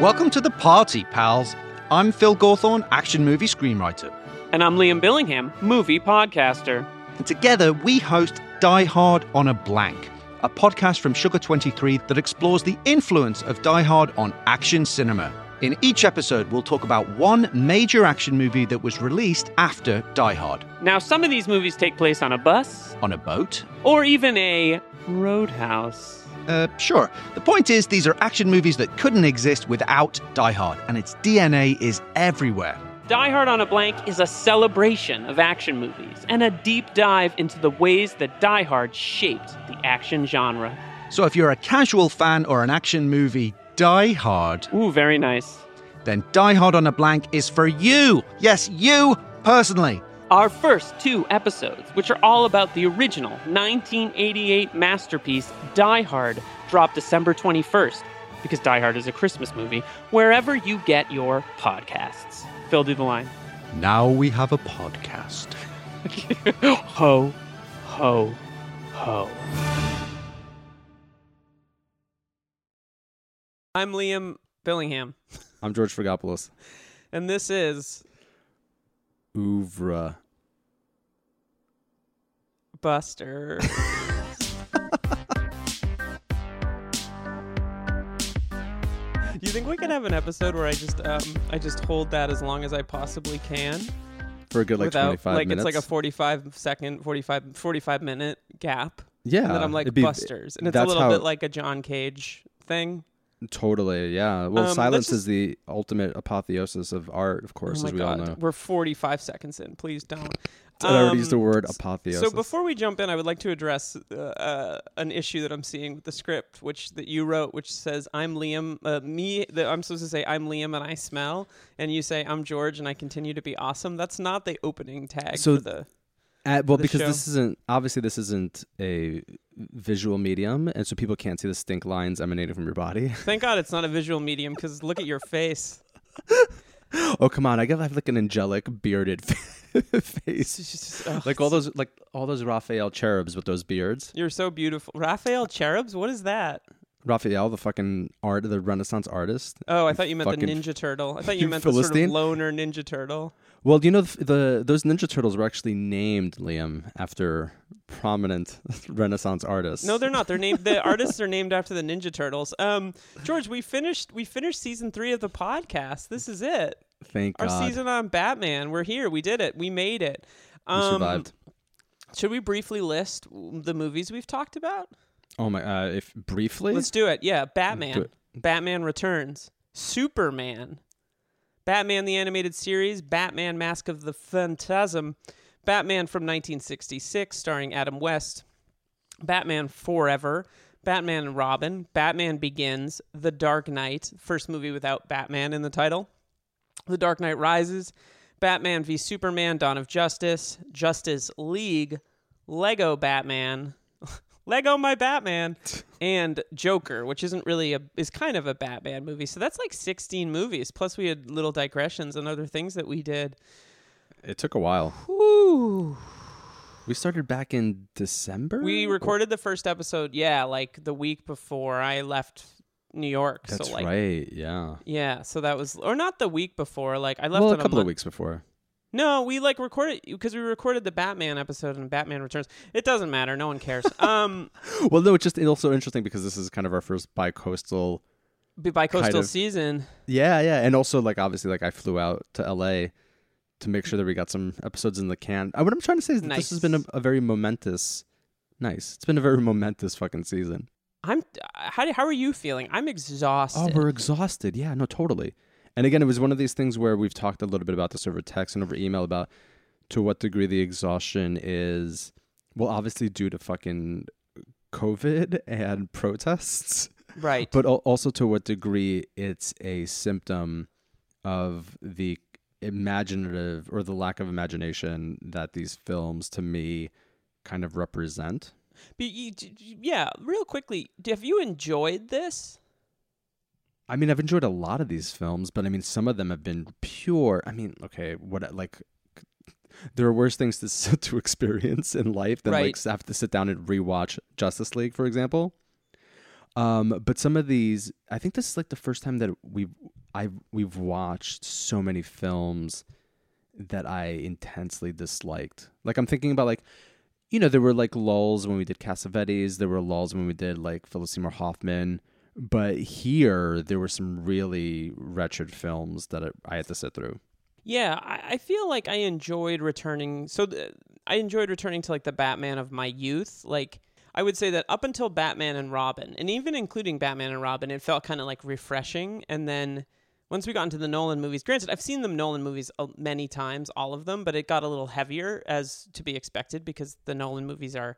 Welcome to the party, pals. I'm Phil Gawthorne, action movie screenwriter. And I'm Liam Billingham, movie podcaster. And together we host Die Hard on a Blank, a podcast from Sugar 23 that explores the influence of Die Hard on action cinema. In each episode, we'll talk about one major action movie that was released after Die Hard. Now, some of these movies take place on a bus, On a boat? or even a roadhouse. Uh, sure. The point is, these are action movies that couldn't exist without Die Hard, and its DNA is everywhere. Die Hard on a Blank is a celebration of action movies and a deep dive into the ways that Die Hard shaped the action genre. So if you're a casual fan or an action movie Die Hard, Ooh, very nice. then Die Hard on a Blank is for you. Yes, you personally. Our first two episodes, which are all about the original 1988 masterpiece Die Hard, drop December 21st, because Die Hard is a Christmas movie, wherever you get your podcasts. Phil, do the line. Now we have a podcast. ho, ho, ho. I'm Liam Billingham, I'm George Fragopoulos. and this is Oeuvre. Buster. you think we could have an episode where I just um I just hold that as long as I possibly can For a good like without 25 like minutes. it's like a 45 second 45 45 minute gap yeah. and then I'm like be- Busters and it's a little how- bit like a John Cage thing. Totally, yeah. Well, Um, silence let's is the ultimate apotheosis of art, of course, oh as we god, all know. we're 45 seconds in. Please don't. I already used the Um, word apotheosis. So before we jump in, I would like to address uh, uh, an issue that I'm seeing with the script, which that you wrote, which says I'm Liam. Uh, me, that I'm supposed to say I'm Liam and I smell, and you say I'm George and I continue to be awesome. That's not the opening tag So for the. Uh, well, because show. this isn't obviously this isn't a visual medium, and so people can't see the stink lines emanating from your body. Thank God it's not a visual medium because look at your face. oh come on, I got like an angelic bearded face, just- ugh, like all those like all those Raphael cherubs with those beards. You're so beautiful, Raphael Cherubs. What is that? Raphael, the fucking art, the Renaissance artist. Oh, I thought you meant the Ninja Turtle. I thought you you meant the sort of loner Ninja Turtle. Well, do you know the, the those Ninja Turtles were actually named Liam after prominent Renaissance artists. No, they're not. They're named. The artists are named after the Ninja Turtles. Um, George, we finished. We finished season three of the podcast. This is it. Thank Our God. season on Batman. We're here. We did it. We made it. we Um, survived. Should we briefly list the movies we've talked about? Oh my! Uh, if briefly, Let's do it. Yeah, Batman. it. Batman Returns. Superman. Batman the Animated Series. Batman Mask of the Phantasm. Batman from 1966, starring Adam West. Batman Forever. Batman and Robin. Batman Begins. The Dark Knight. First movie without Batman in the title. The Dark Knight Rises. Batman v Superman. Dawn of Justice. Justice League. Lego Batman. Lego my Batman and Joker, which isn't really a is kind of a Batman movie. So that's like 16 movies. Plus we had little digressions and other things that we did. it took a while. Whew. We started back in December. We recorded the first episode, yeah, like the week before I left New York. That's so like right. Yeah. yeah, so that was or not the week before, like I left Well, a couple Mon- of weeks before. No, we like recorded because we recorded the Batman episode and Batman Returns. It doesn't matter, no one cares. um Well, no, it's just it's also interesting because this is kind of our first bi-coastal. by coastal of. season. Yeah, yeah, and also like obviously like I flew out to L.A. to make sure that we got some episodes in the can. Uh, What I'm trying to say is that this has been a, a very momentous. Nice. It's been a very momentous fucking season. I'm how do, how are you feeling? I'm exhausted. Oh, we're exhausted. Yeah, no, totally. And again, it was one of these things where we've talked a little bit about this over text and over email about to what degree the exhaustion is, well, obviously due to fucking COVID and protests, right. but also to what degree it's a symptom of the imaginative or the lack of imagination that these films to me kind of represent. But you, yeah, real quickly, have you enjoyed this? I mean, I've enjoyed a lot of these films, but I mean, some of them have been pure. I mean, okay, what like there are worse things to to experience in life than like Right. s- have to sit down and rewatch Justice League, for example. Um, but some of these, I think this is like the first time that we've I we've watched so many films that I intensely disliked. Like I'm thinking about like, you know, there were like lulls when we did Cassavetes. There were lulls when we did like Philip Seymour Hoffman. But here, there were some really wretched films that I- had to sit through. Yeah, I, feel like I enjoyed returning. So th- I enjoyed returning to like the Batman of my youth. Like I would say that up until Batman and Robin, and even including Batman and Robin, it felt kind of like refreshing. And then once we got into the Nolan movies, granted, I've seen the Nolan movies many times, all of them, but it got a little heavier as to be expected because the Nolan movies are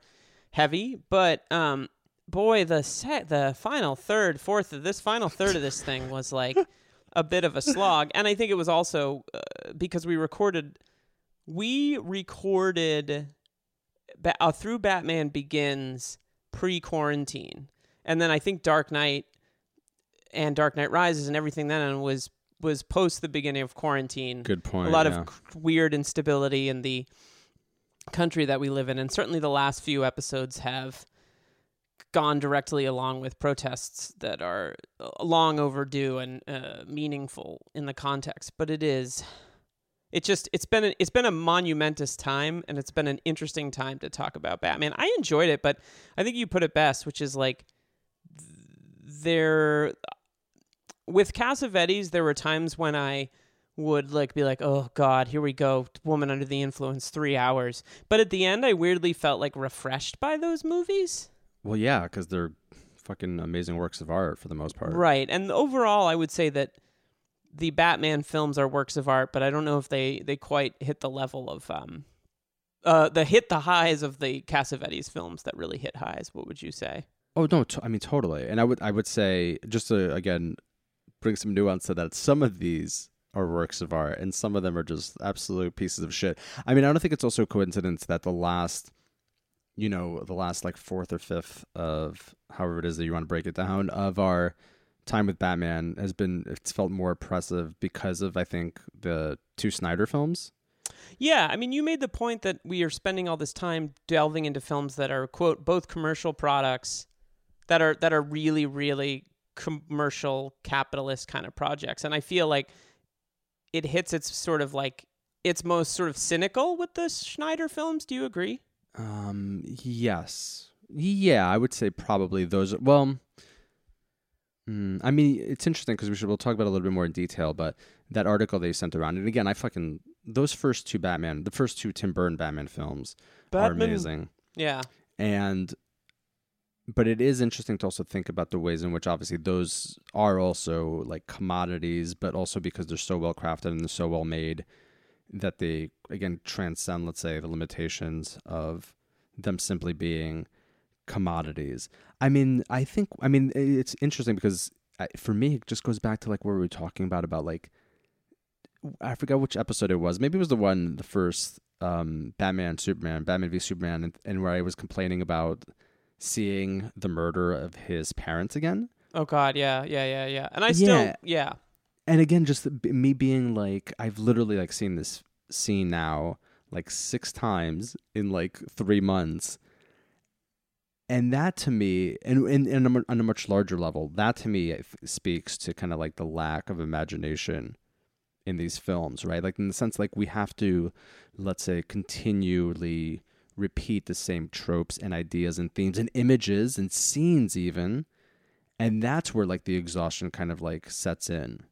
heavy. But um, boy, the set, the final third, fourth of this final third of this thing was like a bit of a slog, and I think it was also uh, because we recorded, we recorded ba- uh, through Batman Begins pre-quarantine, and then I think Dark Knight and Dark Knight Rises and everything then was was post the beginning of quarantine Good point. a lot yeah. of c- weird instability in the country that we live in, and certainly the last few episodes have gone directly along with protests that are uh, long overdue and uh, meaningful in the context. But it is, it just it's been a, it's been a monumentous time, and it's been an interesting time to talk about Batman. I enjoyed it, but I think you put it best, which is like there with Cassavetes, there were times when I would like be like, "Oh God, here we go, Woman Under the Influence, three hours." But at the end, I weirdly felt like refreshed by those movies. Well, yeah, because they're fucking amazing works of art for the most part. Right, and overall, I would say that the Batman films are works of art, but I don't know if they they quite hit the level of um, uh, the hit the highs of the Cassavetes films that really hit highs. What would you say? Oh no, t- I mean totally. And I would I would say just to again bring some nuance to that. Some of these are works of art, and some of them are just absolute pieces of shit. I mean, I don't think it's also a coincidence that the last, you know, the last like fourth or fifth of however it is that you want to break it down of our time with Batman has been it's felt more oppressive because of I think the two Snyder films. Yeah, I mean, you made the point that we are spending all this time delving into films that are quote both commercial products that are that are really really commercial capitalist kind of projects, and I feel like it hits its sort of like its most sort of cynical with the Snyder films. Do you agree? Um. Yes. Yeah, I would say probably those. Well, mm, I mean, it's interesting because we should we'll talk about it a little bit more in detail. But that article they sent around, and again, I fucking those first two Batman, the first two Tim Burton Batman films are Batman- amazing, Yeah, and but it is interesting to also think about the ways in which obviously those are also like commodities, but also because they're so well crafted and they're so well made that they again transcend, let's say, the limitations of them simply being commodities. I mean, I think I mean it's interesting because for me it just goes back to like what we were talking about about like I forgot which episode it was. Maybe it was the one the first um Batman Superman, Batman v Superman and, and where I was complaining about seeing the murder of his parents again. Oh God, yeah, yeah, yeah, yeah. And I still, Yeah. and again just the, me being like i've literally like seen this scene now like six times in like three months. And that to me and, and, and on a- on a much larger level that to me speaks to kind of like the lack of imagination in these films right? Like in the sense like we have to let's say continually repeat the same tropes and ideas and themes and images and scenes even. And that's where like the exhaustion kind of like sets in.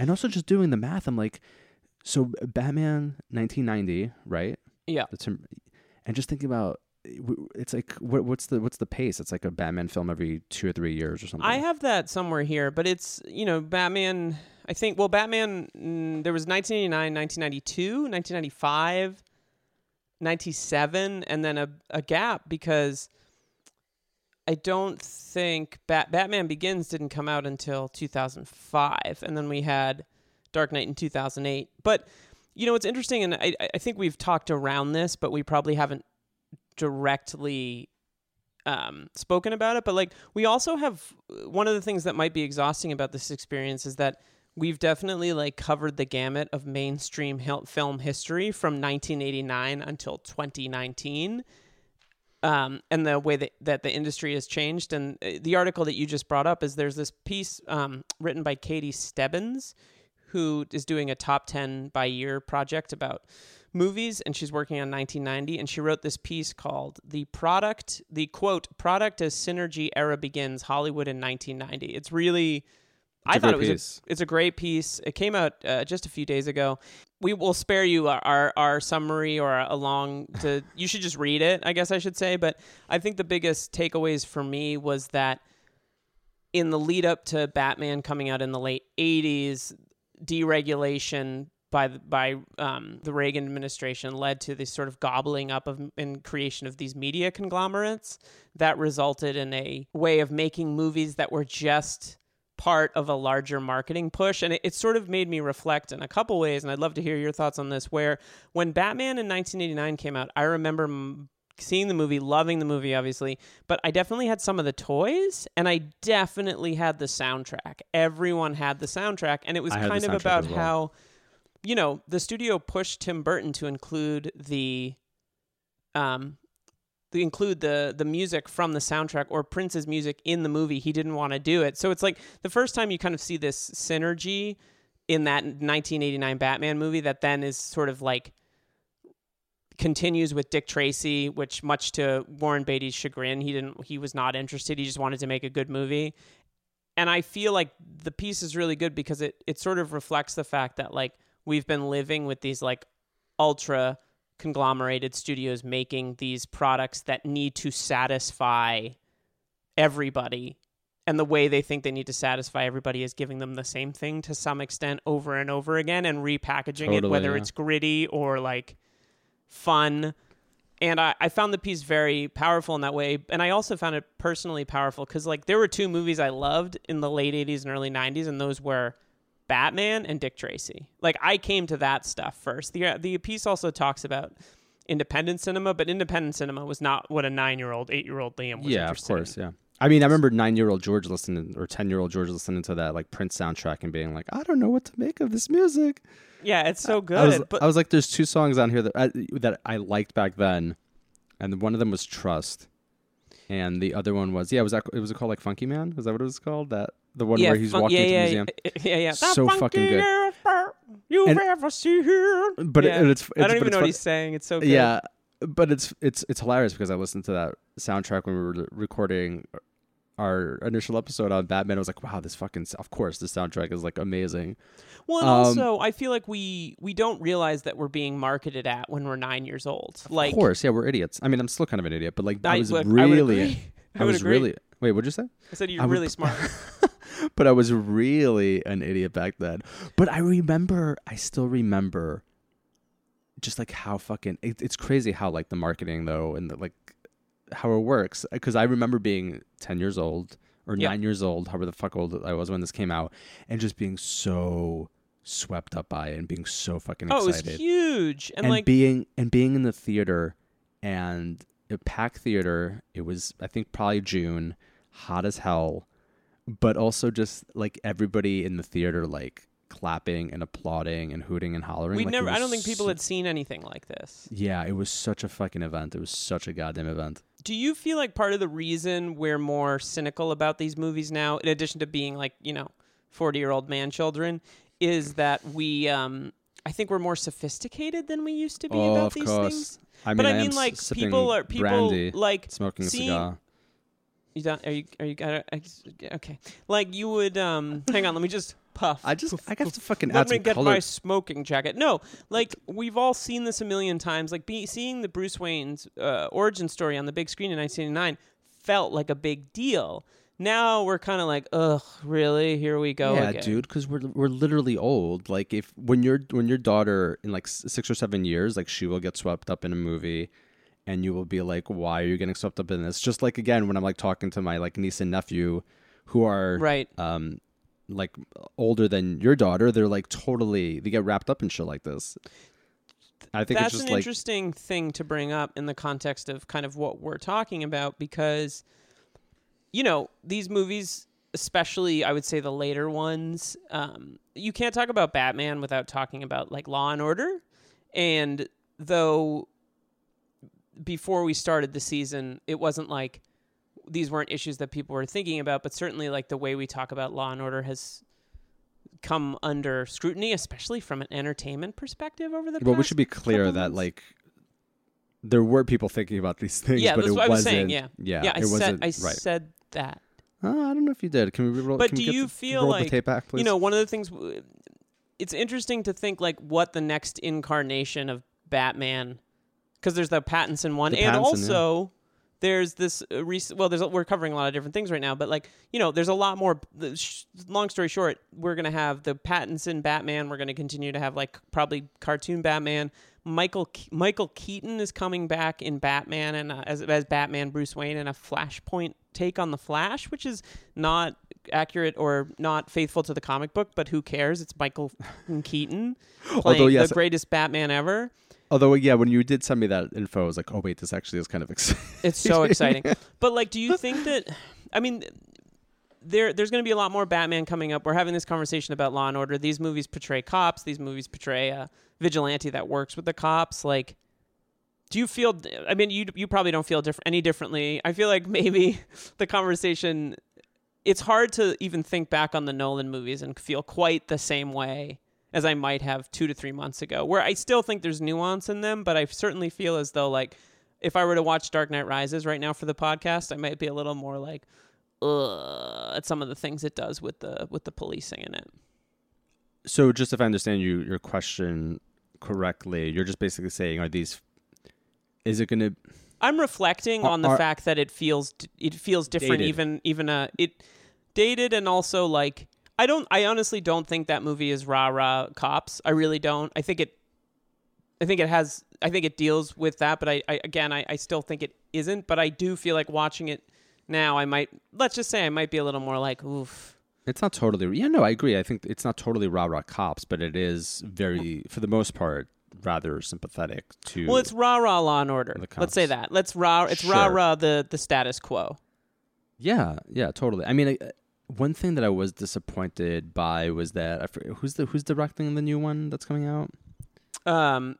And also just doing the math i'm like so batman 1990 right yeah. and just thinking about it's like what, what's the what's the pace it's like a batman film every two or three years or something I have that somewhere here, but it's you know Batman. I think well, Batman. Mm, there was 1989, 1992, 1995, 97, and then a a gap because I don't think Bat- Batman Begins didn't come out until 2005, and then we had Dark Knight in 2008. But you know, it's interesting, and I I think we've talked around this, but we probably haven't directly um, spoken about it, but like we also have one of the things that might be exhausting about this experience is that we've definitely like covered the gamut of mainstream film history from 1989 until 2019 um, and the way that, that the industry has changed. And uh, the article that you just brought up is there's this piece um, written by Katie Stebbins, who is doing a top 10 by year project about movies and she's working on 1990 and she wrote this piece called the product the quote product as synergy era begins hollywood in 1990 it's really It's I thought it was a, it's a great piece. It came out uh, just a few days ago. We will spare you our, our, our summary or a long to you should just read it, I guess I should say, but I think the biggest takeaways for me was that in the lead up to Batman coming out in the late 80s, deregulation by the, by um, the Reagan administration led to this sort of gobbling up of and creation of these media conglomerates that resulted in a way of making movies that were just part of a larger marketing push. And it, it sort of made me reflect in a couple ways and i'd love to hear your thoughts on this where when batman in 1989 came out i remember m- seeing the movie loving the movie obviously but i definitely had some of the toys and i definitely had the soundtrack everyone had the soundtrack and it was I kind of about well. how you know the studio pushed tim burton to include the um the include the the music from the soundtrack or Prince's music in the movie. He didn't want to do it. So it's like the first time you kind of see this synergy in that 1989 Batman movie that then is sort of like continues with Dick Tracy, which much to Warren Beatty's chagrin, he didn't he was not interested. He just wanted to make a good movie. And I feel like the piece is really good because it it sort of reflects the fact that like we've been living with these like ultra conglomerated studios making these products that need to satisfy everybody and the way they think they need to satisfy everybody is giving them the same thing to some extent over and over again and repackaging it whether yeah. it's gritty or like fun and I, I found the piece very powerful in that way and i also found it personally powerful because like there were two movies i loved in the late 80s and early 90s and those were batman and dick tracy like i came to that stuff first the, uh, the piece also talks about independent cinema but independent cinema was not what a nine-year-old eight-year-old liam was yeah, of interested in. course, yeah. I mean, I remember nine-year-old George listening or ten-year-old George listening to that like Prince soundtrack and being like, I don't know what to make of this music. Yeah it's so good I was, but I was like, there's two songs on here that I, that I liked back then, and one of them was Trust, and the other one was yeah, was that it was it called like Funky Man? Is that what it was called? That the one yeah, where he's fun- walking yeah, into yeah, the museum. Yeah, yeah, yeah. So fucking good. you've And- ever seen. But Yeah. it, it's, it's I don't even know what he's saying. It's so good. Yeah, but it's it's it's hilarious because I listened to that soundtrack when we were recording our initial episode on Batman. I was like, wow, this fucking of course the soundtrack is like amazing. Well, and Um, also, I feel like we we don't realize that we're being marketed at when we're nine years old. Like, of course, yeah, we're idiots. I mean, I'm still kind of an idiot, but like I, was would- really, I. I, I was agree. really. Wait, what'd you say? I said you're I would- really smart. but I was really an idiot back then. But I remember, I still remember, just like how fucking it, it's crazy how like the marketing though and the, like how it works. Because I remember being ten years old or nine years old, however the fuck old I was when this came out, and just being so swept up by it and being so fucking oh, it was excited huge, and, and, like, being and being in the theater and a packed theater it was i think probably june hot as hell but also just like everybody in the theater like clapping and applauding and hooting and hollering we like, never. I don't think people so- had seen anything like this. yeah it was such a fucking event it was such a goddamn event Do you feel like part of the reason we're more cynical about these movies now, in addition to being like, you know, 40 year old man children, is that we, um, I think we're more sophisticated than we used to be oh about these course things? i mean but I I mean, like, people are, people, brandy like, smoking a seeing- cigar you don't, are you, are you, okay. Like, you would, um, hang on, let me just puff. i just i got to fucking Let add me some get color my smoking jacket. No, like we've all seen this a million times. Like be, seeing the Bruce Wayne's uh, origin story on the big screen in 1989 felt like a big deal. Now we're kind of like, ugh, really? Here we go yeah, again. dude, because we're we're literally old. Like if when your when your daughter in like six or seven years, like she will get swept up in a movie, and you will be like, why are you getting swept up in this? Just like again when I'm like talking to my like niece and nephew, who are Right. um like older than your daughter, they're like totally they get wrapped up in shit like this. I think That's it's an like interesting thing to bring up in the context of kind of what we're talking about because, you know, these movies, especially I would say the later ones, um, you can't talk about Batman without talking about like Law and Order. And though before we started the season, it wasn't like these weren't issues that people were thinking about, but certainly like the way we talk about Law and Order has come under scrutiny, especially from an entertainment perspective over the. Past. Well, we should be clear that like there were people thinking about these things, yeah, but that's it what I was wasn't. saying. Yeah, yeah, yeah. I it said wasn't I right. said that. Oh, I don't know if you did. Can we roll? But do get you the, feel like the tape back, please? You know, one of the things w- it's interesting to think like what the next incarnation of Batman because there's the Pattinson one The and Pattinson, yeah. There's this uh, recent well there's a, we're covering a lot of different things right now but like you know there's a lot more sh- long story short we're going to have the Pattinson Batman we're going to continue to have like probably cartoon Batman. Michael Ke- Michael Keaton is coming back in Batman and uh, as as Batman Bruce Wayne in a Flashpoint take on the Flash which is not accurate or not faithful to the comic book but who cares? It's Michael Keaton playing Although, yes- the greatest Batman ever Although, yeah, when you did send me that info, I was like, oh wait, this actually is kind of exciting. It's so exciting. But like, do you think that? I mean, there there's going to be a lot more Batman coming up. We're having this conversation about Law and Order. These movies portray cops. These movies portray a vigilante that works with the cops. Like, do you feel? I mean, you you probably don't feel diff- any differently. I feel like maybe the conversation. It's hard to even think back on the Nolan movies and feel quite the same way as I might have two to three months ago, where I still think there's nuance in them, but I certainly feel as though like if I were to watch Dark Knight Rises right now for the podcast, I might be a little more like, ugh, at some of the things it does with the with the policing in it. so, just if I understand you your question correctly, you're just basically saying, are these? Is it going to? I'm reflecting Are- on the are- fact that it feels it feels different, Dated. even even uh it dated and also like I don't I honestly don't think that movie is rah rah cops. I really don't. I think it I think it has I think it deals with that, but I, I again I, I still think it isn't. But I do feel like watching it now I might let's just say I might be a little more like oof. It's not totally. Yeah, no, I agree. I think it's not totally rah rah cops, but it is very, for the most part, rather sympathetic to. Well, it's rah rah law and order. Let's say that. Let's rah. It's rah Sure. rah the the status quo. Yeah, yeah, totally. I mean, I, one thing that I was disappointed by was that I forget, who's the who's directing the new one that's coming out. Um,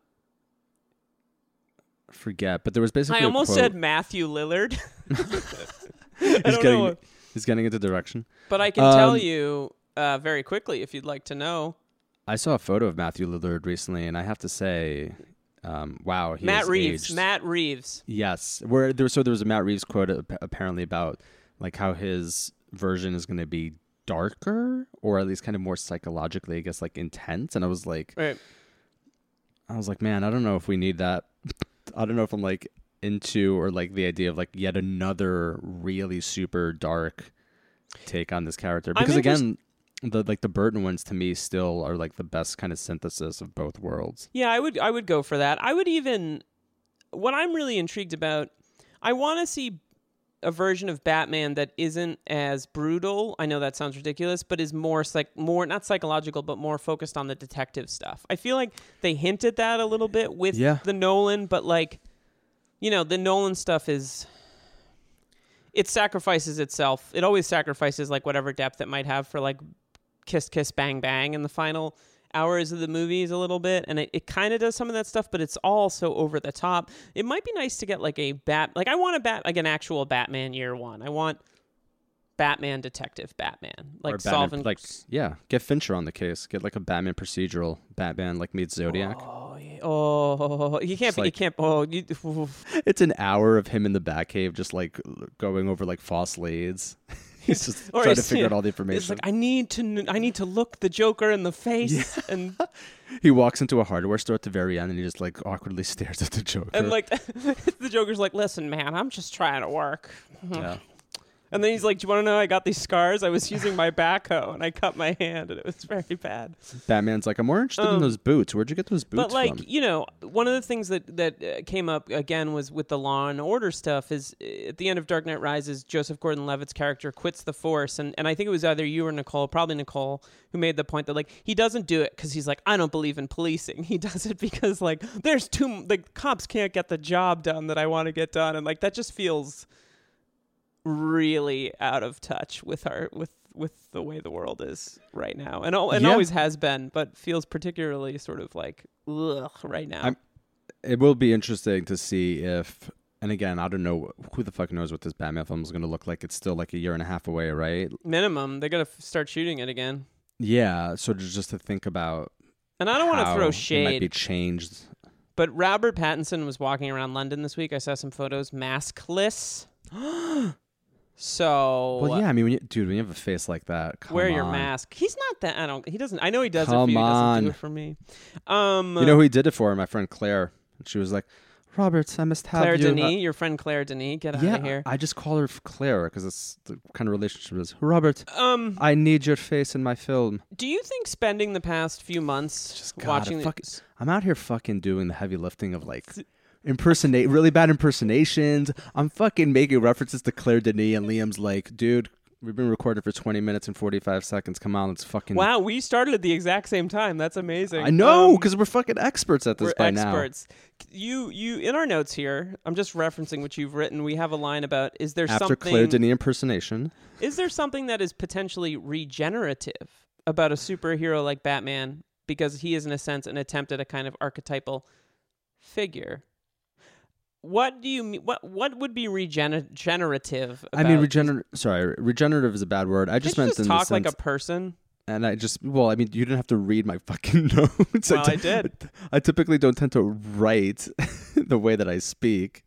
I forget, but there was basically. I almost said Matthew Lillard. He's getting know, he's getting into direction. but I can tell Um, you uh, very quickly if you'd like to know. I saw a photo of Matthew Lillard recently, and I have to say, um, wow, Matt Reeves. aged. Matt Reeves. Yes, where there so there was a Matt Reeves quote apparently about like how his version is going to be darker or at least kind of more psychologically, I guess, like intense. And I was like, Right. I was like, man, I don't know if we need that. I don't know if I'm like into or like the idea of like yet another really super dark take on this character because again. The like the Burton ones to me still are like the best kind of synthesis of both worlds. Yeah, I would. I would go for that. I would even. What I'm really intrigued about, I want to see a version of Batman that isn't as brutal. I know that sounds ridiculous, but is more like more not psychological, but more focused on the detective stuff. I feel like they hinted that a little bit with Yeah. the Nolan, but like, you know, the Nolan stuff is. It sacrifices itself. It always sacrifices like whatever depth it might have for like kiss kiss bang bang in the final hours of the movies a little bit and it, it kind of does some of that stuff but it's all so over the top it might be nice to get like a bat like i want a bat like an actual batman year one i want batman detective batman like Batman, solving like yeah, get Fincher on the case. Get like a Batman procedural. Batman like meets Zodiac. oh, yeah. oh you can't be, you can't oh you It's an hour of him in the Batcave, just like going over like false leads. He's just Or trying to figure out all the it's information. like i need to i need to look the joker in the face and he walks into a hardware store at the very end, and he just like awkwardly stares at the Joker. and like the joker's like listen man i'm just trying to work yeah. And then he's like, "Do you want to know? I got these scars. I was using my backhoe and I cut my hand, and it was very bad." Batman's like, I'm more interested in Um, those boots. Where'd you get those boots but like, from? you know, one of the things that that uh, came up again was with the Law and Order stuff. Is uh, at the end of Dark Knight Rises, Joseph Gordon-Levitt's character quits the Force, and and I think it was either you or Nicole, probably Nicole, who made the point that like he doesn't do it because he's like, I don't believe in policing. He does it because like there's too like cops can't get the job done that I want to get done, and like that just feels really out of touch with our with with the way the world is right now and and Yeah. always has been but feels particularly sort of like ugh right now I'm- it will be interesting to see if and again, I don't know who the fuck knows what this Batman film is going to look like. It's still like a year and a half away, right? Minimum, they gotta f- start shooting it again. Yeah, so just to think about And I don't want to throw it might be changed. but Robert Pattinson was walking around London this week. I saw some photos, maskless. so Well, yeah, I mean, when you, dude, when you have a face like that, come wear your on. mask. He's not that. I don't. He doesn't. I know he does it for you. He doesn't do it for me. Um, You know who he did it for? My friend Claire. She was like, "Robert, I must have Claire you." Denis, your friend Claire Denis. Get out yeah, of here. I just call her Claire because it's the kind of relationship is. Robert, Um, I need your face in my film. do you think spending the past few months Just gotta watching fuck- I'm out here fucking doing the heavy lifting of like impersonate really bad impersonations. I'm fucking making references to Claire Denis and Liam's like, dude, we've been recording for 20 minutes and 45 seconds. Come on, let's fucking. Wow, we started at the exact same time. That's amazing. I know Um, because we're fucking experts at this we're by experts. You you in our notes here. I'm just referencing what you've written. We have a line about is there now. After something Claire Denis impersonation, is there something that is potentially regenerative about a superhero like Batman because he is in a sense an attempt at a kind of archetypal figure. What do you mean? What what would be regenerative? I mean, regener. Sorry, regenerative is a bad word. I just meant just talk like a person. and I just well, I mean, you didn't have to read my fucking notes. Well, I t- did. I typically don't tend to write the way that I speak,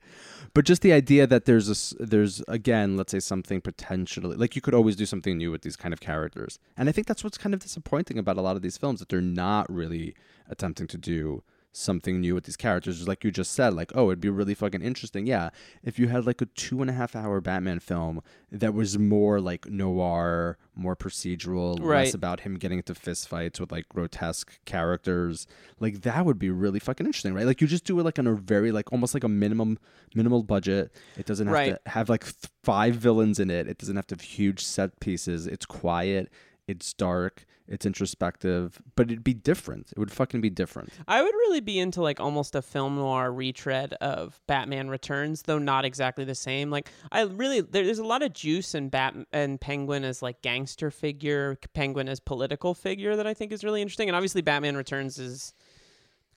but just the idea that there's a there's again, let's say something potentially like you could always do something new with these kind of characters, and I think that's what's kind of disappointing about a lot of these films that they're not really attempting to do something new with these characters. Just like you just said, like oh, it'd be really fucking interesting, yeah, if you had like a two and a half hour Batman film that was more like noir, more procedural, Right. less about him getting into fistfights with like grotesque characters. Like that would be really fucking interesting, right? Like you just do it like on a very like almost like a minimum minimal budget. It doesn't have Right. to have like th- five villains in it. It doesn't have to have huge set pieces. It's quiet. It's dark. It's introspective, but it'd be different. It would fucking be different. I would really be into like almost a film noir retread of Batman Returns, though not exactly the same. Like I really there's a lot of juice in Bat and Penguin as like gangster figure, Penguin as political figure that I think is really interesting. And obviously Batman Returns is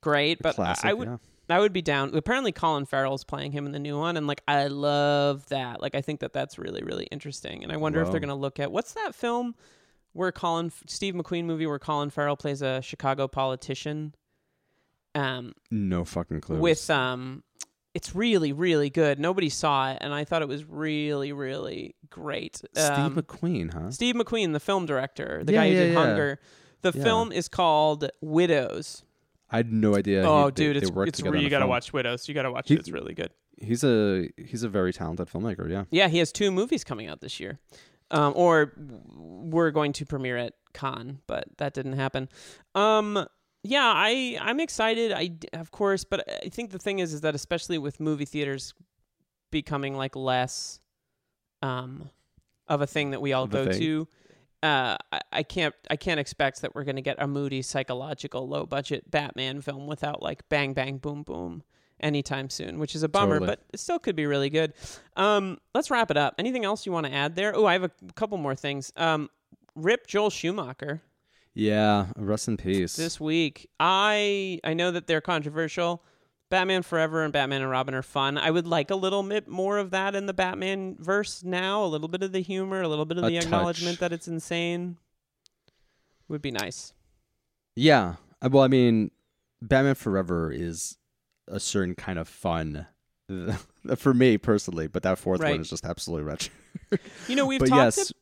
great, but I- Classic, I would yeah. I would be down. Apparently Colin Farrell's playing him in the new one and like I love that. Like I think that that's really really interesting. And I wonder if they're going to look at what's that film where Colin Steve McQueen movie where Colin Farrell plays a Chicago politician um No fucking clue. with um it's really really good nobody saw it and i thought it was really really great Steve um, McQueen, huh? steve mcqueen the film director the Yeah, guy who yeah, did yeah. hunger the film is called widows I had no idea. oh he, dude they, it's, worked it's re- you gotta watch widows you gotta watch He- it it's really good He's a he's a very talented filmmaker. Yeah. yeah he has two movies coming out this year um, or we're going to premiere at Cannes but that didn't happen. Um yeah i i'm excited. I of course but i think the thing is is that especially with movie theaters becoming like less um of a thing that we all a go thing. to uh I, I can't i can't expect that we're going to get a moody psychological low budget batman film without like bang bang boom boom anytime soon which is a bummer Totally. but it still could be really good um let's wrap it up anything else you want to add there oh i have a couple more things um rip joel schumacher Yeah. Rest in peace. this week. I I know that they're controversial. Batman Forever and Batman and Robin are fun. I would like a little bit more of that in the Batman verse now. A little bit of the humor, a little bit of A the acknowledgement touch. that it's insane. Would be nice. Yeah. Uh, Well, I mean, Batman Forever is a certain kind of fun for me personally, but that fourth Right. one is just absolutely wretched. You know, we've but talked. yes,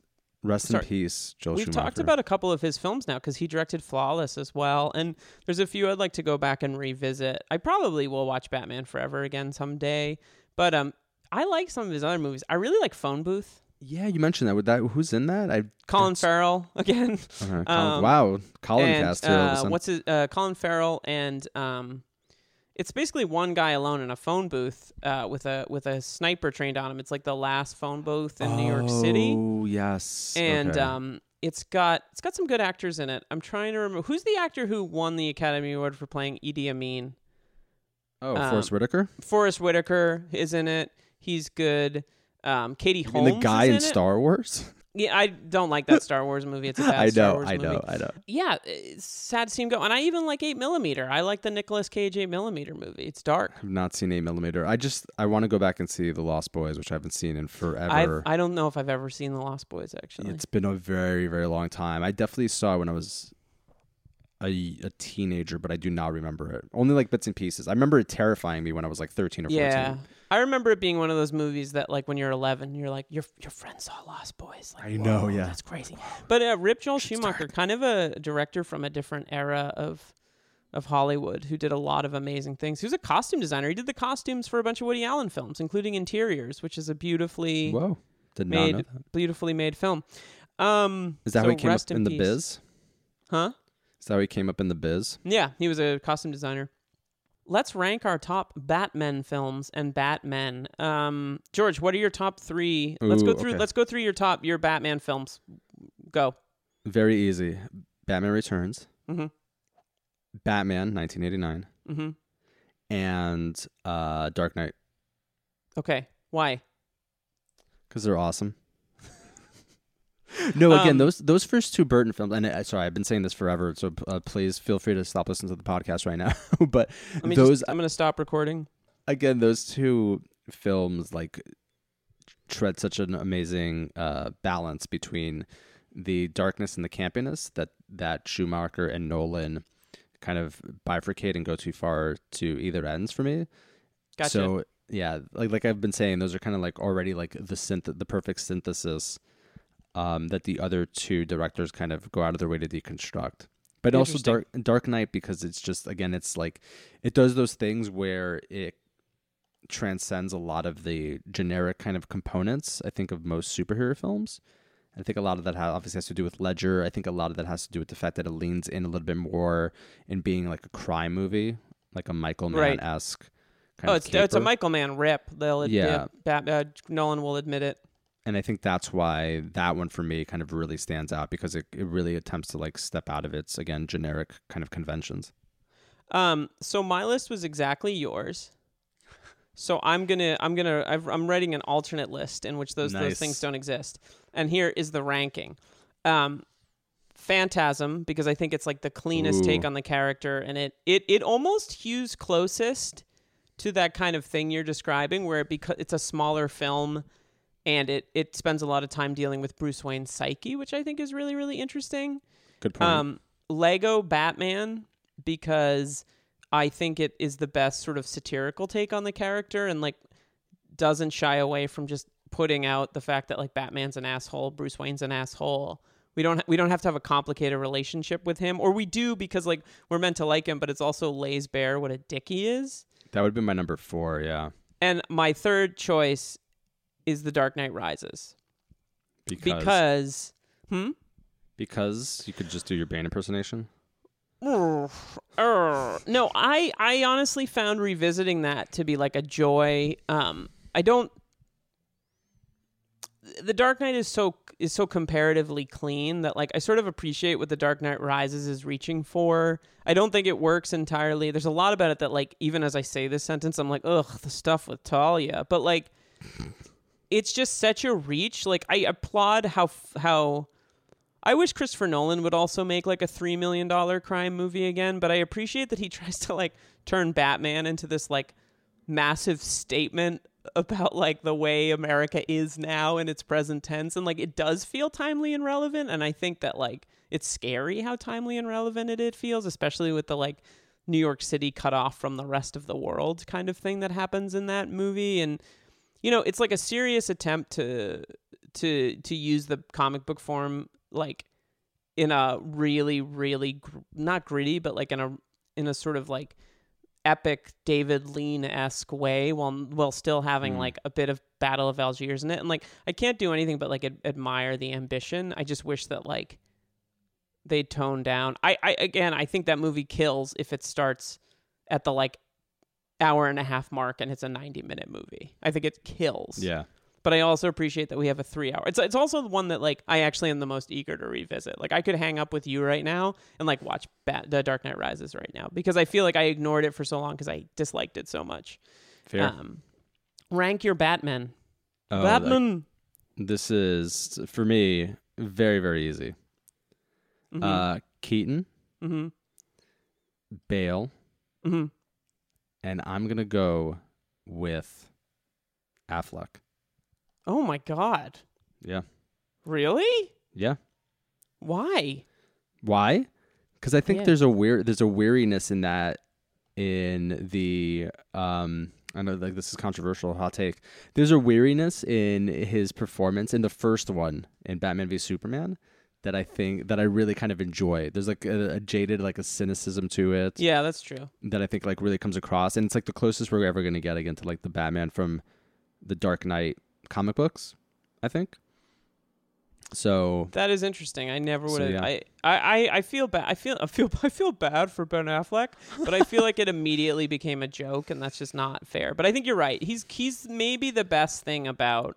rest Sorry. in peace, Joel We've Schumacher. talked about a couple of his films now because he directed Flawless as well, and there's a few I'd like to go back and revisit. I probably will watch Batman Forever again someday, but um, I like some of his other movies. I really like Phone Booth. Yeah, you mentioned that. With that, who's in that? I Colin That's- Farrell again. Colin, Um, wow, Colin and cast here. all of a uh, what's his uh, Colin Farrell and um, it's basically one guy alone in a phone booth uh, with a with a sniper trained on him. It's like the last phone booth in New York City, Oh yes, and okay. um, it's got it's got some good actors in it. I'm trying to remember who's the actor who won the Academy Award for playing Idi Amin. oh, um, Forest Whitaker. Forest Whitaker is in it. He's good. Um, Katie Holmes the guy in in. Star Wars. Yeah, I don't like that Star Wars movie. It's a bad I Star know, Wars I movie. know, I know. Yeah, uh, sad to see him go. And I even like 8 millimeter. I like the Nicolas Cage 8 millimeter movie. It's dark. I've not seen eight millimeter. I just I want to go back and see the Lost Boys, which I haven't seen in I've, forever. I don't know if I've ever seen The Lost Boys, actually. It's been a very very long time. I definitely saw it when I was a, a teenager, but I do not remember it. Only like bits and pieces. I remember it terrifying me when I was like thirteen or fourteen. yeah. I remember it being one of those movies that, like, when you're 11, you're like, your your friend saw Lost Boys. Like, I know, yeah. that's crazy. But uh, Rip Joel Schumacher, kind of a director from a different era of of Hollywood, who did a lot of amazing things. He was a costume designer. He did the costumes for a bunch of Woody Allen films, including Interiors, which is a beautifully Whoa, did not know made that. beautifully made film. Um, Is that so how he came up rest in the peace. biz? Huh? Is that how he came up in the biz? Yeah, he was a costume designer. Let's rank our top Batman films and Batman. Um, George, what are your top three? let's go through. okay. Let's go through your top your Batman films. Go. Very easy. Batman Returns, Mm-hmm. Batman 1989, Mm-hmm. and uh, Dark Knight Okay. Why? because they're awesome. no, again, Um, those those first two Burton films, and uh, sorry, I've been saying this forever, so uh, please feel free to stop listening to the podcast right now. but those just, I'm gonna stop recording. again, those two films like tread such an amazing uh, balance between the darkness and the campiness that that Schumacher and Nolan kind of bifurcate and go too far to either ends for me. Gotcha. So yeah, like like I've been saying, those are kind of like already like the synth the perfect synthesis um, that the other two directors kind of go out of their way to deconstruct. But also Dark Dark Knight because it's just again it's like it does those things where it transcends a lot of the generic kind of components I think of most superhero films. I think a lot of that obviously has to do with Ledger. I think a lot of that has to do with the fact that it leans in a little bit more in being like a crime movie, like a Michael Right. Mann esque kind oh, of it's it's a. Michael Mann rip. They'll Yeah. Bat, uh, Nolan will admit it. And I think that's why that one for me kind of really stands out because it, it really attempts to like step out of its again generic kind of conventions. Um, so my list was exactly yours. So I'm gonna I'm gonna I've, I'm writing an alternate list in which those those things don't exist. And here is the ranking. Um, Phantasm because I think it's like the cleanest take on the character, and it it it almost hews closest to that kind of thing you're describing, where it because it's a smaller film. And it, it spends a lot of time dealing with Bruce Wayne's psyche, which I think is really, really interesting. Good point. Um, Lego Batman because I think it is the best sort of satirical take on the character and like doesn't shy away from just putting out the fact that like Batman's an asshole, Bruce Wayne's an asshole. We don't we don't have to have a complicated relationship with him, or we do because like we're meant to like him, but it's also lays bare what a dick he is. that would be my number four. Yeah, And my third choice is The Dark Knight Rises because because hmm because you could just do your Bane impersonation. No, I I honestly found revisiting that to be like a joy. Um, I don't. The Dark Knight is so is so comparatively clean that like I sort of appreciate what The Dark Knight Rises is reaching for. I don't think it works entirely. There's a lot about it that like even as I say this sentence, I'm like, ugh, the stuff with Talia. But like, it's just such a reach. Like I applaud how how I wish Christopher Nolan would also make like a three million dollar crime movie again, but I appreciate that he tries to like turn Batman into this like massive statement about like the way America is now in its present tense and like it does feel timely and relevant and I think that like it's scary how timely and relevant it, it feels, especially with the like New York City cut off from the rest of the world kind of thing that happens in that movie and you know, it's like a serious attempt to to to use the comic book form like in a really really gr- not gritty but like in a in a sort of like epic David Lean esque way while while still having Mm. like a bit of Battle of Algiers in it. And like I can't do anything but like ad- admire the ambition. I just wish that like they tone down. I I again I think that movie kills if it starts at the like hour and a half mark and it's a 90 minute movie I think it kills Yeah, but I also appreciate that we have a three hour. It's it's also the one that like I actually am the most eager to revisit. Like I could hang up with you right now and like watch Bat- The Dark Knight Rises right now because I feel like I ignored it for so long because I disliked it so much. fair. Um, rank your Batman. Oh, like- Batman. This is for me very very easy. Mhm. Uh, Keaton, Mm-hmm. Bale, Mhm. And I'm gonna go with Affleck. Oh my god. Yeah, Really? yeah. Why? Why? Because I think Yeah. there's a weird there's a weariness in that in the um I know like this is controversial hot take. There's a weariness in his performance in the first one in Batman v Superman that I think that I really kind of enjoy. There's like a, a jaded like a cynicism to it Yeah, that's true. that I think like really comes across and it's like the closest we're ever going to get again to like the Batman from the Dark Knight comic books, I think. So That is interesting. I never would have. yeah. I, I, I, I feel bad. I feel I feel I feel bad for Ben Affleck, but I feel like it immediately became a joke, and that's just not fair. But I think you're right. He's he's maybe the best thing about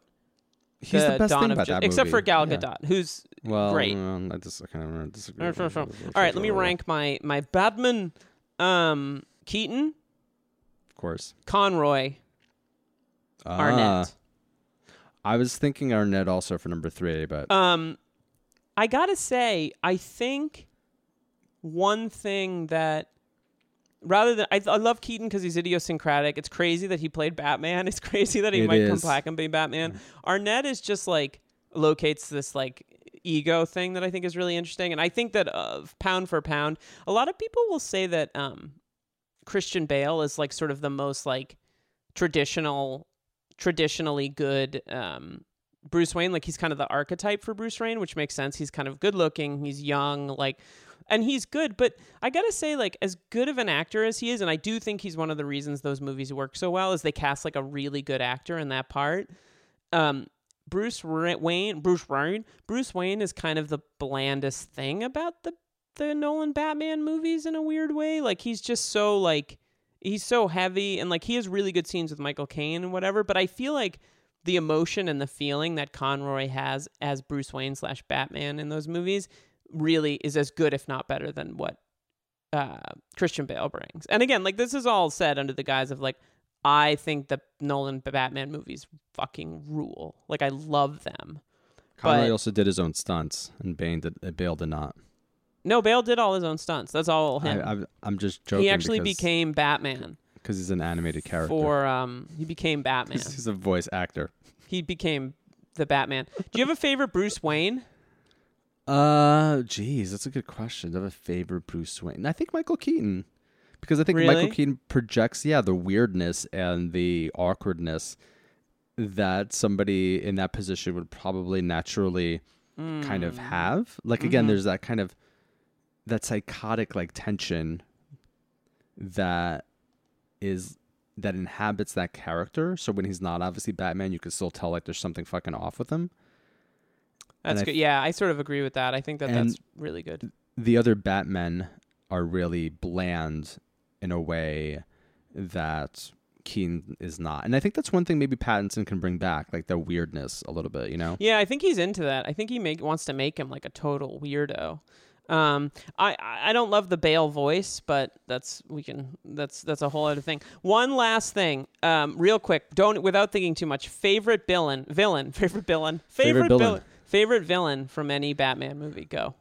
he's the, best Dawn thing of about Ju- that except movie. for Gal Yeah. Gadot, who's Well, Great. um, I just I kind of disagree. All right. Let me rank my my Batman. Um, Keaton, Of course. Conroy, Ah, Arnett. I was thinking Arnett also for number three, but Um, I gotta say, I think one thing that rather than I, I love Keaton because he's idiosyncratic. It's crazy that he played Batman. It's crazy that he It might come back and be Batman. Arnett is just like locates this like ego thing that I think is really interesting, and I think that uh, pound for pound, a lot of people will say that um, Christian Bale is like sort of the most like traditional, traditionally good um, Bruce Wayne. Like he's kind of the archetype for Bruce Wayne, which makes sense. He's kind of good looking. He's young, like, and he's good. But I gotta say, like, as good of an actor as he is, and I do think he's one of the reasons those movies work so well, is they cast like a really good actor in that part. Um, Bruce Wayne, Bruce Wayne, Bruce Wayne is kind of the blandest thing about the the Nolan Batman movies in a weird way. Like he's just so like he's so heavy and like he has really good scenes with Michael Caine and whatever. But I feel like the emotion and the feeling that Conroy has as Bruce Wayne slash Batman in those movies really is as good, if not better, than what uh, Christian Bale brings. And again, like this is all said under the guise of like I think the Nolan Batman movies fucking rule. Like I love them. Conroy but- also did his own stunts, and Bane did, uh, Bale did not. No, Bale did all his own stunts. That's all him. I, I'm just joking. he actually because, became Batman because he's an animated character. for um he became Batman. he's, he's a voice actor. he became the Batman. Do you have a favorite Bruce Wayne? Uh, geez, that's a good question. Do I have a favorite Bruce Wayne? I think Michael Keaton, because I think Really? Michael Keaton projects, yeah, the weirdness and the awkwardness that somebody in that position would probably naturally kind of mm. have. Like again, mm-hmm. there's that kind of that psychotic like tension that is that inhabits that character. So when he's not obviously Batman, you can still tell like there's something fucking off with him. That's I good. th- yeah, I sort of agree with that. I think that And- that's really good. the other Batmen are really bland in a way that Keaton is not. And I think that's one thing maybe Pattinson can bring back, like the weirdness a little bit, you know? Yeah, I think he's into that. I think he make wants to make him like a total weirdo. Um, I I don't love the Bale voice, but that's we can that's that's a whole other thing. One last thing, um, real quick, don't without thinking too much. Favorite villain, villain, favorite villain, Favorite favorite, villain. favorite villain from any Batman movie. Go.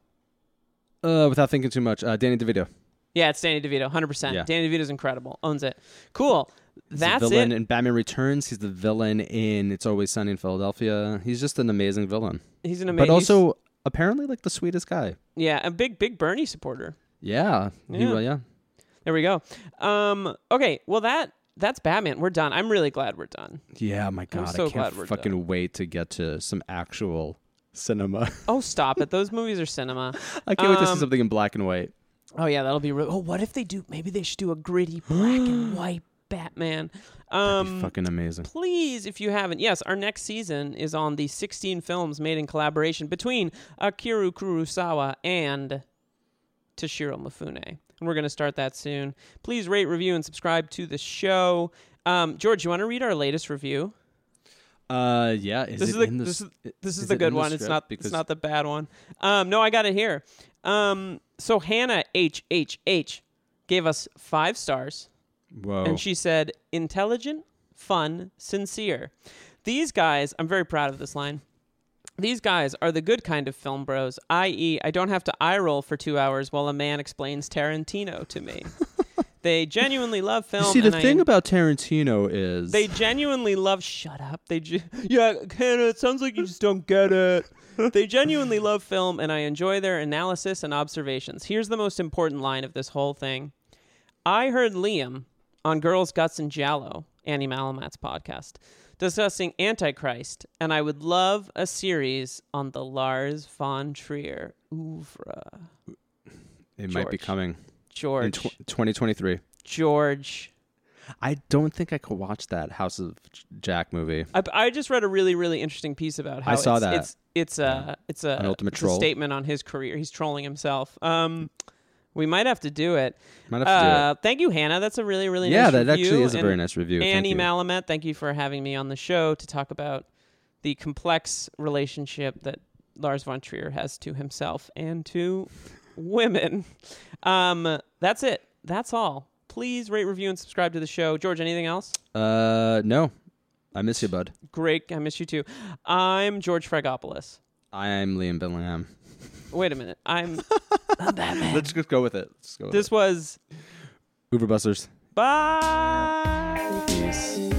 Uh, without thinking too much, uh, Danny DeVito. Yeah, it's Danny DeVito, hundred percent. Yeah. Danny DeVito's incredible, owns it. Cool. He's That's the villain it. in Batman Returns. He's the villain in It's Always Sunny in Philadelphia. He's just an amazing villain, He's an amazing. but also apparently like the sweetest guy. yeah, a big big Bernie supporter. Yeah, He, Yeah. well, yeah. There we go. Um, okay, well that that's Batman. We're done. I'm really glad we're done. Yeah, my God, so I can't fucking wait to get to some actual cinema. Oh, stop it. Those movies are cinema. I can't wait to see Um, something in black and white. Oh yeah, that'll be. Re- oh, what if they do? Maybe they should do a gritty black and white Batman. That'd be Um, fucking amazing. please, if you haven't, yes, our next season is on the 16 films made in collaboration between Akira Kurosawa and Toshiro Mifune. And we're going to start that soon. Please rate, review, and subscribe to the show. Um, George, you want to read our latest review? Uh, yeah. Is this it is the the this is this is, is the good in the one. It's not Because- it's not the bad one. Um, no, I got it here. Um, so Hannah H H H gave us five stars, Whoa. and she said intelligent, fun, sincere. These guys, I'm very proud of this line. These guys are the good kind of film bros, i.e., I don't have to eye roll for two hours while a man explains Tarantino to me. they genuinely love film. You see, the I thing en- about Tarantino is they genuinely love. Shut up. They ge- yeah, Hannah. It sounds like you just don't get it. They genuinely love film, and I enjoy their analysis and observations. Here's the most important line of this whole thing. I heard Liam on Girls, Guts, and Giallo, Annie Malamat's podcast, discussing Antichrist, and I would love a series on the Lars von Trier oeuvre. it might be George. coming in George, tw- 2023. George. I don't think I could watch that House of Jack movie. I, I just read a really really interesting piece about how I saw it's, that. it's it's a it's a ultimate it's a troll. statement on his career. He's trolling himself. Um, we might have to do it. Might have to do. Uh, thank you, Hannah. That's a really really yeah, nice that review. actually is a And very nice review. Thank Annie you. Malamet, thank you for having me on the show to talk about the complex relationship that Lars von Trier has to himself and to women. Um, that's it. That's all. Please rate, review, and subscribe to the show. George, anything else? Uh, no, I miss you, bud. Great. I miss you too. I'm George Fragopoulos. I'm Liam Billingham. Wait a minute. I'm, I'm Batman. Let's just go with it. Let's go with This was. Oeuvre Busters. bye. Peace.